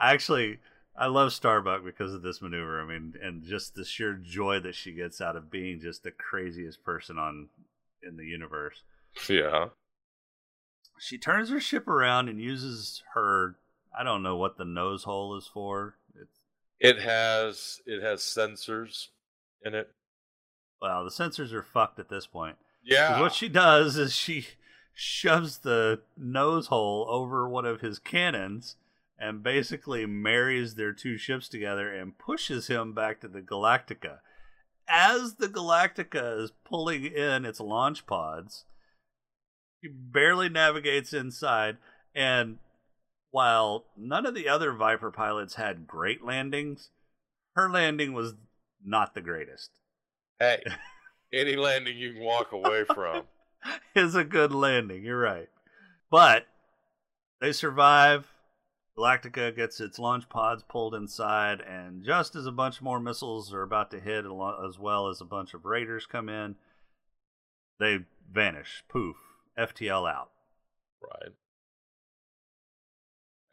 Actually, I love Starbuck because of this maneuver. I mean, and just the sheer joy that she gets out of being just the craziest person on in the universe. Yeah. She turns her ship around and uses her I don't know what the nose hole is for. It's It has it has sensors in it. well, the sensors are fucked at this point. Yeah. What she does is she shoves the nose hole over one of his cannons and basically marries their two ships together and pushes him back to the Galactica. As the Galactica is pulling in its launch pods, he barely navigates inside and while none of the other Viper pilots had great landings, her landing was not the greatest. hey, any landing you can walk away from. is a good landing. You're right. But they survive. Galactica gets its launch pods pulled inside, and just as a bunch more missiles are about to hit, as well as a bunch of raiders come in, they vanish. Poof. FTL out. Right.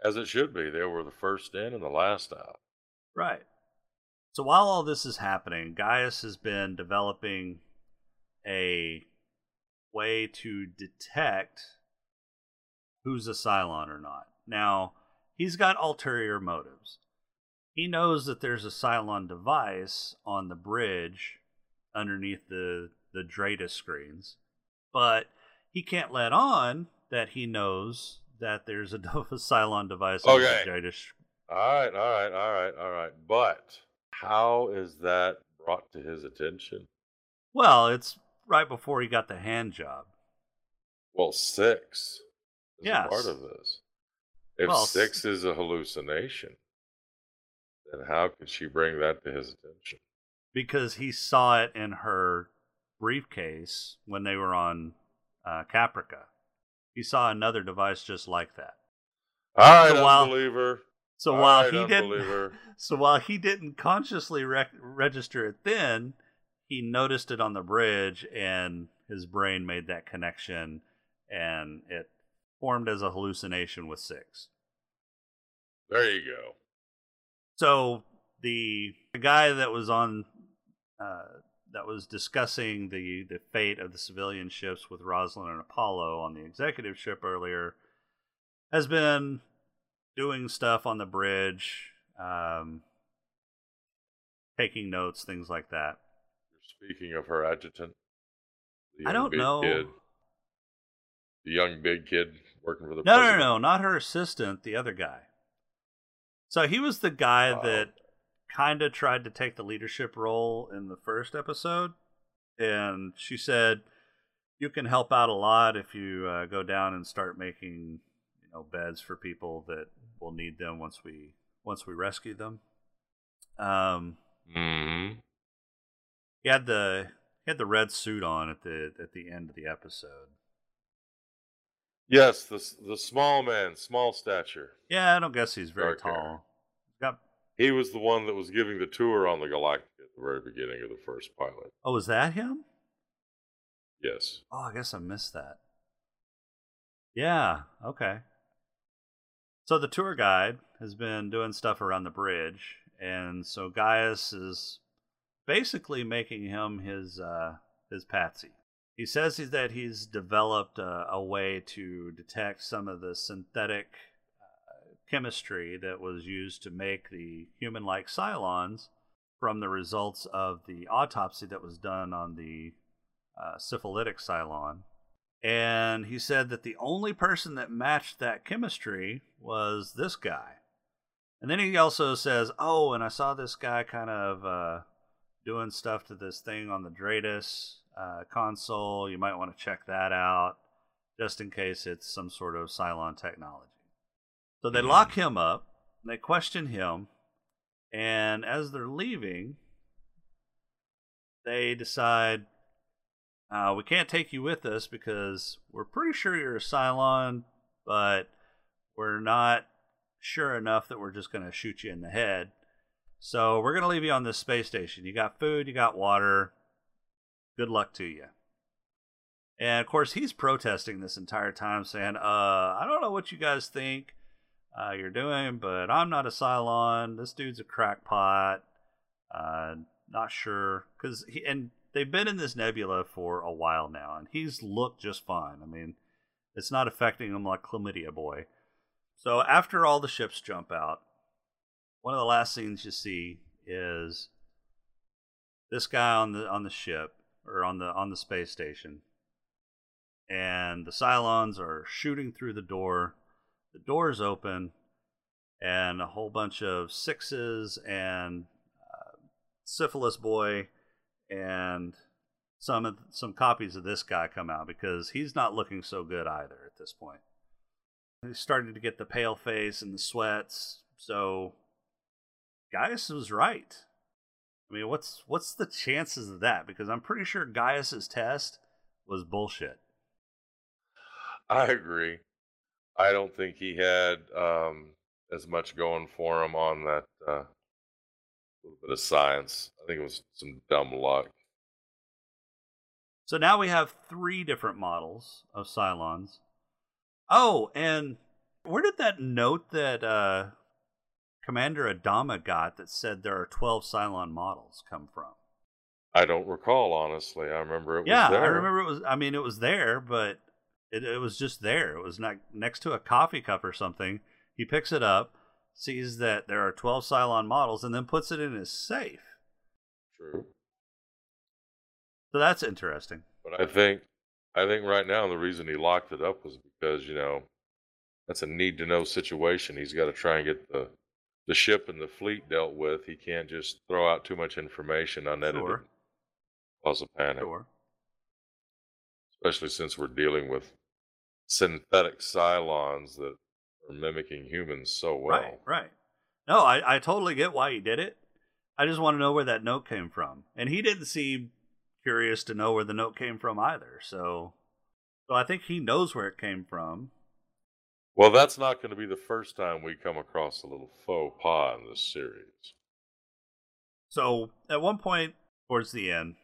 As it should be. They were the first in and the last out. Right. So while all this is happening, Gaius has been developing a way to detect who's a Cylon or not. Now, he's got ulterior motives. He knows that there's a Cylon device on the bridge underneath the, the DRADIS screens, but he can't let on that he knows that there's a Cylon device on the DRADIS sh- all right, all right, all right, all right. But how is that brought to his attention? Well, it's right before he got the hand job. Well, six is a part of this. If Well, six is a hallucination, then how could she bring that to his attention? because he saw it in her briefcase when they were on uh, Caprica. He saw another device just like that. All right, So while- unbeliever. So All while right, he didn't, so while he didn't consciously rec- register it then, he noticed it on the bridge, and his brain made that connection, and it formed as a hallucination with six. There you go. So the, the guy that was on uh, that was discussing the the fate of the civilian ships with Roslin and Apollo on the executive ship earlier has been doing stuff on the bridge, um, taking notes, things like that. Speaking of her adjutant. I don't know. Kid, the young big kid working for the No, no, president. no, not her assistant, the other guy. So he was the guy Oh. that kind of tried to take the leadership role in the first episode, and she said, "You can help out a lot if you uh, go down and start making, you know, beds for people that will need them once we once we rescue them." Um, Mhm. He had the he had the red suit on at the at the end of the episode. Yes, the the small man, small stature. Yeah, I don't guess he's very Dark tall. Got He was the one that was giving the tour on the Galactic at the very beginning of the first pilot. Oh, was that him? Yes. Oh, I guess I missed that. Yeah, okay. So the tour guide has been doing stuff around the bridge, and so Gaius is basically making him his uh, his patsy. He says that he's developed a, a way to detect some of the synthetic uh, chemistry that was used to make the human-like Cylons from the results of the autopsy that was done on the uh, syphilitic Cylon. And he said that the only person that matched that chemistry was this guy. And then he also says, Oh, and I saw this guy kind of uh, doing stuff to this thing on the DRADIS uh, console. You might want to check that out just in case it's some sort of Cylon technology. So they lock him up, they question him, and as they're leaving, they decide uh, we can't take you with us because we're pretty sure you're a Cylon, but we're not sure enough that we're just going to shoot you in the head. So we're going to leave you on this space station. You got food, you got water. Good luck to you. And of course, he's protesting this entire time, saying, uh, I don't know what you guys think uh, you're doing, but I'm not a Cylon. This dude's a crackpot. Uh, not sure. Cause he, and they've been in this nebula for a while now, and he's looked just fine. I mean, it's not affecting him like Chlamydia Boy. So after all the ships jump out, one of the last things you see is this guy on the on the ship or on the on the space station, and the Cylons are shooting through the door. The door's open, and a whole bunch of sixes and uh, syphilis boy and some some copies of this guy come out because he's not looking so good either at this point. He's starting to get the pale face and the sweats, so Gaius was right. I mean, what's what's the chances of that? Because I'm pretty sure Gaius's test was bullshit. I agree. I don't think he had um, as much going for him on that uh, little bit of science. I think it was some dumb luck. So now we have three different models of Cylons. Oh, and where did that note that uh, Commander Adama got that said there are 12 Cylon models come from? I don't recall honestly. I remember it yeah, was there. I remember it was. I mean, it was there, but it, it was just there. It was not next to a coffee cup or something. He picks it up, sees that there are 12 Cylon models, and then puts it in his safe. True. So that's interesting. But I think I think right now the reason he locked it up was because, you know, that's a need to know situation. He's got to try and get the the ship and the fleet dealt with. He can't just throw out too much information unedited. Sure. Cause a panic. Sure. Especially since we're dealing with synthetic Cylons that are mimicking humans so well. Right, right. No, I, I totally get why he did it. I just want to know where that note came from. And he didn't seem curious to know where the note came from either. So so I think he knows where it came from. Well, that's not going to be the first time we come across a little faux pas in this series. So at one point towards the end,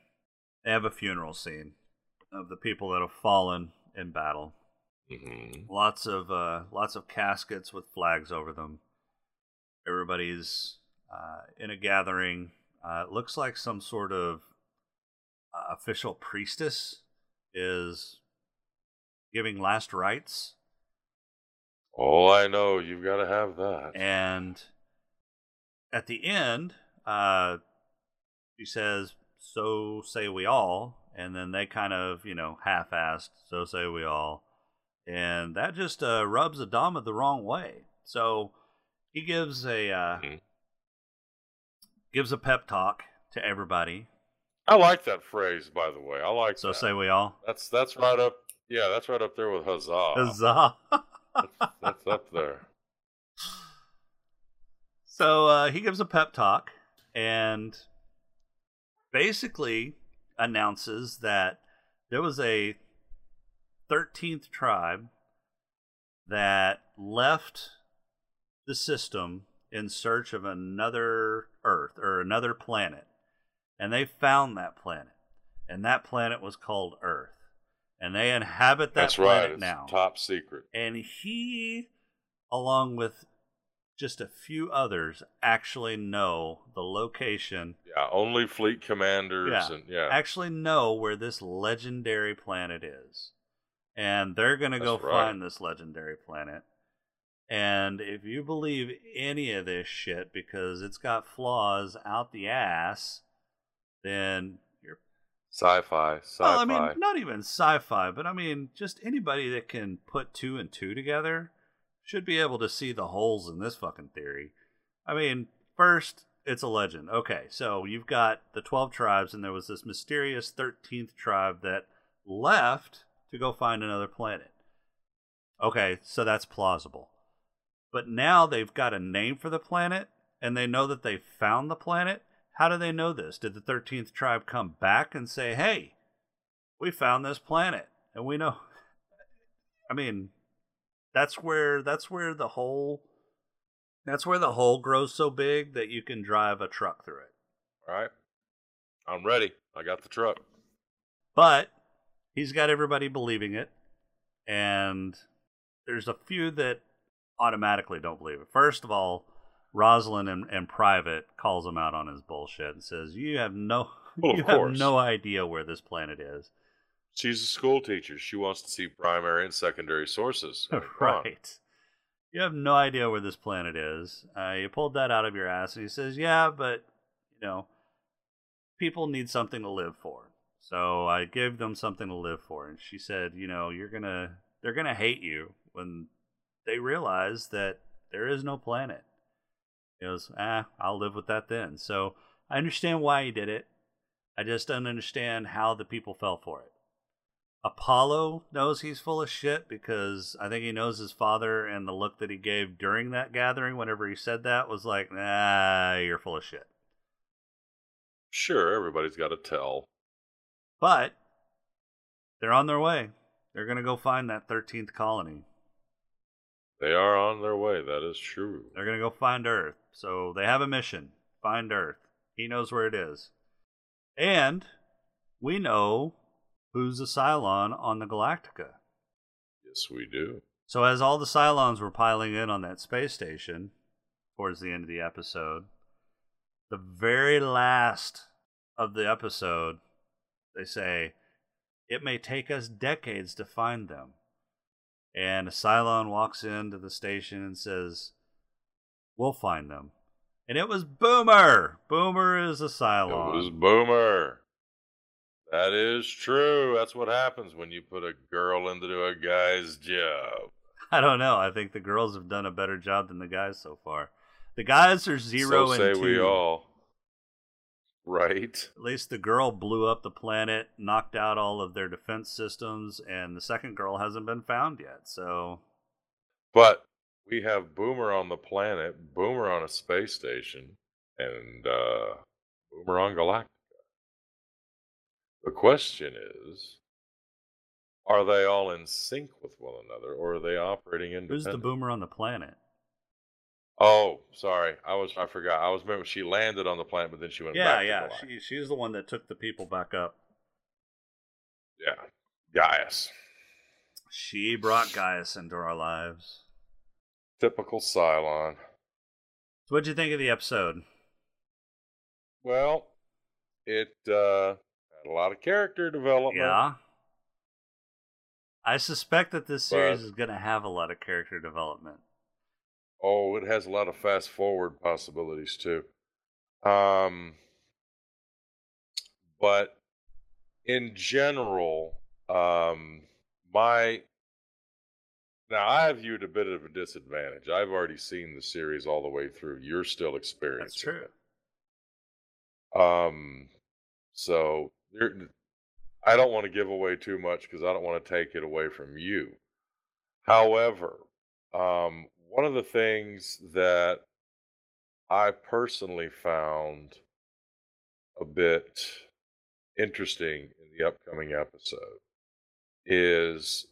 they have a funeral scene of the people that have fallen in battle. hmm Lots of uh, lots of caskets with flags over them. Everybody's uh, in a gathering. Uh, it looks like some sort of uh, official priestess is giving last rites, Oh, I know. You've got to have that. and at the end, uh, she says, "So say we all," and then they kind of, you know, half-assed, "So say we all," and that just uh, rubs Adama the wrong way. So he gives a uh, Mhm. gives a pep talk to everybody. I like that phrase, by the way. I like So that. say we all. That's that's right up. Yeah, that's right up there with huzzah. Huzzah! That's, up there. So uh, he gives a pep talk and basically announces that there was a 13th tribe that left the system in search of another Earth or another planet. And they found that planet. And that planet was called Earth. And they inhabit that That's right. planet It's now top secret. and he along with just a few others actually know the location Yeah, only fleet commanders Yeah. and yeah. actually know where this legendary planet is and they're going to go right. find this legendary planet and if you believe any of this shit because it's got flaws out the ass then Sci-fi, sci-fi. well, I mean, not even sci-fi, but I mean, just anybody that can put two and two together should be able to see the holes in this fucking theory. I mean, first, it's a legend. Okay, so you've got the 12 tribes, and there was this mysterious 13th tribe that left to go find another planet. Okay, so that's plausible. But now they've got a name for the planet, and they know that they found the planet. How do they know this? Did the 13th tribe come back and say, hey, we found this planet and we know i mean that's where that's where the hole that's where the hole grows so big that you can drive a truck through it All right. I'm ready. I got the truck. but he's got everybody believing it and there's a few that automatically don't believe it first of all Roslin and, and private calls him out on his bullshit and says you have no Well, you have no idea where this planet is She's a school teacher. She wants to see primary and secondary sources. On. right. You have no idea where this planet is. Uh, you pulled that out of your ass, and he says, "Yeah, but you know, people need something to live for. So I gave them something to live for." And she said, "You know, you're gonna, they're gonna hate you when they realize that there is no planet." He goes, "Ah, I'll live with that then." So I understand why he did it. I just don't understand how the people fell for it. Apollo knows he's full of shit because I think he knows his father and the look that he gave during that gathering whenever he said that was like, nah, you're full of shit. Sure, everybody's got to tell. But they're on their way. They're going to go find that 13th colony. They are on their way. That is true. They're going to go find Earth. So they have a mission find Earth. He knows where it is. And we know who's a Cylon on the Galactica. Yes, we do. So as all the Cylons were piling in on that space station towards the end of the episode, the very last of the episode, they say, it may take us decades to find them. And a Cylon walks into the station and says, We'll find them. And it was Boomer! Boomer is a Cylon. It was Boomer. That is true. That's what happens when you put a girl into a guy's job. I don't know. I think the girls have done a better job than the guys so far. The guys are zero so and say two. we all. Right. At least the girl blew up the planet, knocked out all of their defense systems, and the second girl hasn't been found yet. So, But we have Boomer on the planet, Boomer on a space station, and uh, Boomer on Galactica. The question is are they all in sync with one another, or are they operating independently? Who's the boomer on the planet? Oh, sorry, I was I forgot. I was remember she landed on the planet, but then she went Yeah, back. yeah. She she's the one that took the people back up. yeah, Gaius, She brought Gaius into our lives. typical Cylon. So what'd you think of the episode? Well, it uh, had a lot of character development. Yeah. I suspect that this series But- is going to have a lot of character development. Oh, it has a lot of fast forward possibilities too. Um, but in general, um, my now I have you at a bit of a disadvantage. I've already seen the series all the way through. You're still experiencing. That's true. it. Um, so there, I don't want to give away too much because I don't want to take it away from you. However, um, one of the things that I personally found a bit interesting in the upcoming episode is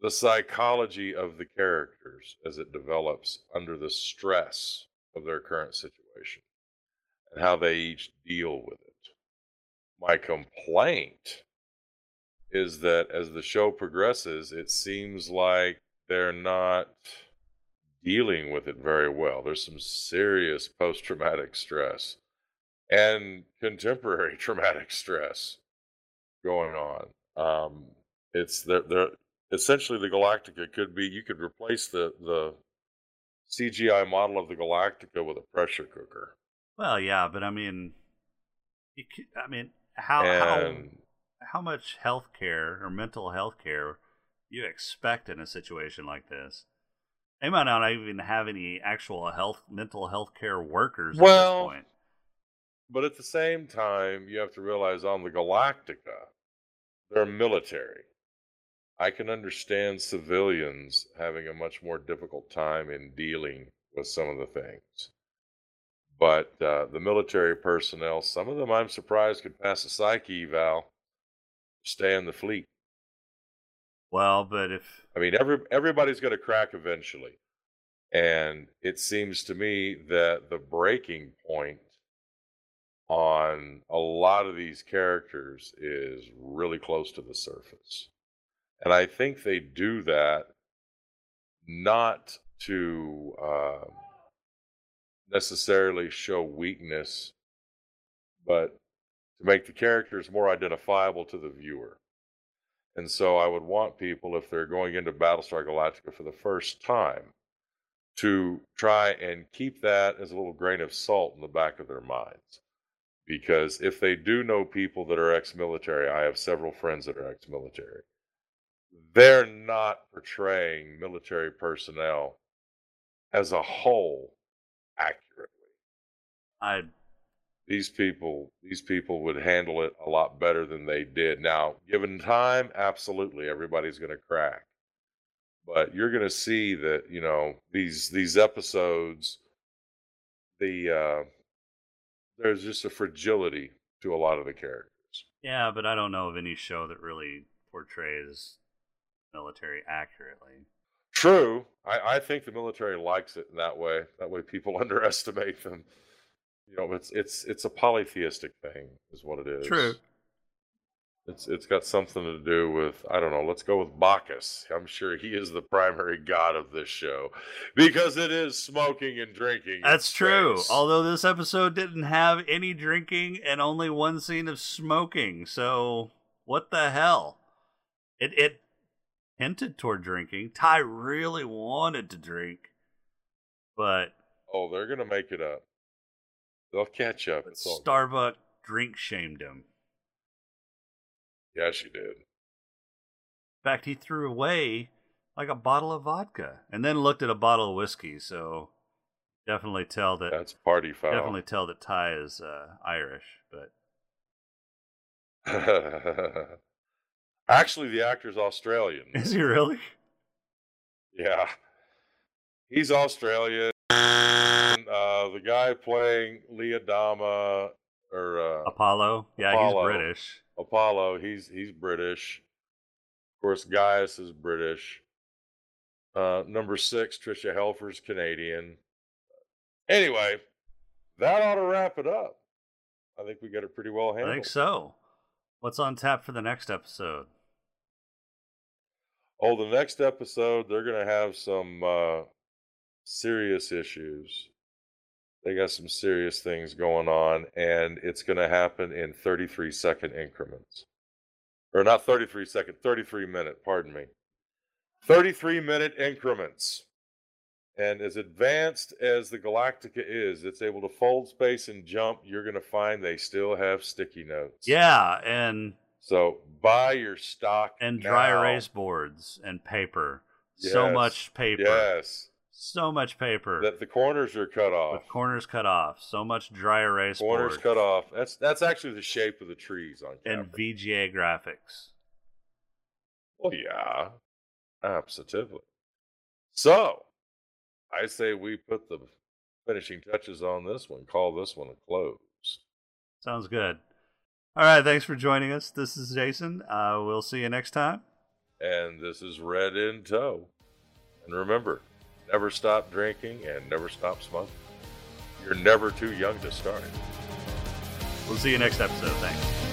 the psychology of the characters as it develops under the stress of their current situation and how they each deal with it. My complaint is that as the show progresses, it seems like they're not dealing with it very well. There's some serious post traumatic stress and contemporary traumatic stress going on. Um, it's they're, they're essentially the Galactica could be you could replace the the CGI model of the Galactica with a pressure cooker. Well, yeah, but I mean, you c- I mean, how how how much health care or mental health care you expect in a situation like this? They might not even have any actual health mental health care workers Well, at this point. But at the same time, you have to realize on the Galactica, they're military. I can understand civilians having a much more difficult time in dealing with some of the things. But uh, the military personnel, some of them I'm surprised could pass a psyche eval, stay in the fleet. Well, but if I mean, every everybody's going to crack eventually, and it seems to me that the breaking point on a lot of these characters is really close to the surface, and I think they do that not to uh, necessarily show weakness, but to make the characters more identifiable to the viewer. And so I would want people, if they're going into Battlestar Galactica for the first time, to try and keep that as a little grain of salt in the back of their minds. Because if they do know people that are ex military, I have several friends that are ex military, they're not portraying military personnel as a whole accurately I these people these people would handle it a lot better than they did. Now given time absolutely everybody's going to crack. But you're going to see that you know these these episodes the uh there's just a fragility to a lot of the characters. Yeah, but I don't know of any show that really portrays military accurately. true. I i think the military likes it in that way that way people underestimate them you know it's it's it's a polytheistic thing is what it is True. It's it's got something to do with I don't know. Let's go with Bacchus. I'm sure he is the primary god of this show because it is smoking and drinking. That's true. space. Although this episode didn't have any drinking and only one scene of smoking, so what the hell? It it hinted toward drinking. Tigh really wanted to drink, but oh, they're gonna make it up. They'll catch up. but It's all. Starbuck drink shamed him. Yeah, she did. In fact, he threw away like a bottle of vodka and then looked at a bottle of whiskey. So definitely tell that That's party foul. definitely tell that Tigh is uh, Irish. But Actually, the actor's Australian. is he really? Yeah, he's Australian. Uh, the guy playing Lee Adama or uh, Apollo? Yeah, Apollo. he's British. Apollo, he's he's British. Of course, Gaius is British. Uh, number six, Tricia Helfer's Canadian. Anyway, that ought to wrap it up. I think we got it pretty well handled. I think so. What's on tap for the next episode? Oh, the next episode, they're going to have some uh, serious issues. They got some serious things going on, and it's going to happen in 33 second increments. Or not 33 second, 33 minute, pardon me. 33 minute increments. And as advanced as the Galactica is, it's able to fold space and jump. You're going to find they still have sticky notes. Yeah, and So buy your stock and dry now. erase boards and paper. So much paper. Yes, So much paper. that the corners are cut off. with corners cut off. So much dry erase corners board. cut off. That's that's actually the shape of the trees on and VGA graphics. Well, yeah, absolutely. So, I say we put the finishing touches on this one. Call this one a close. Sounds good. All right, thanks for joining us. This is Jason. Uh, we'll see you next time. And this is Red in Tow. And remember, never stop drinking and never stop smoking. You're never too young to start. We'll see you next episode. Thanks.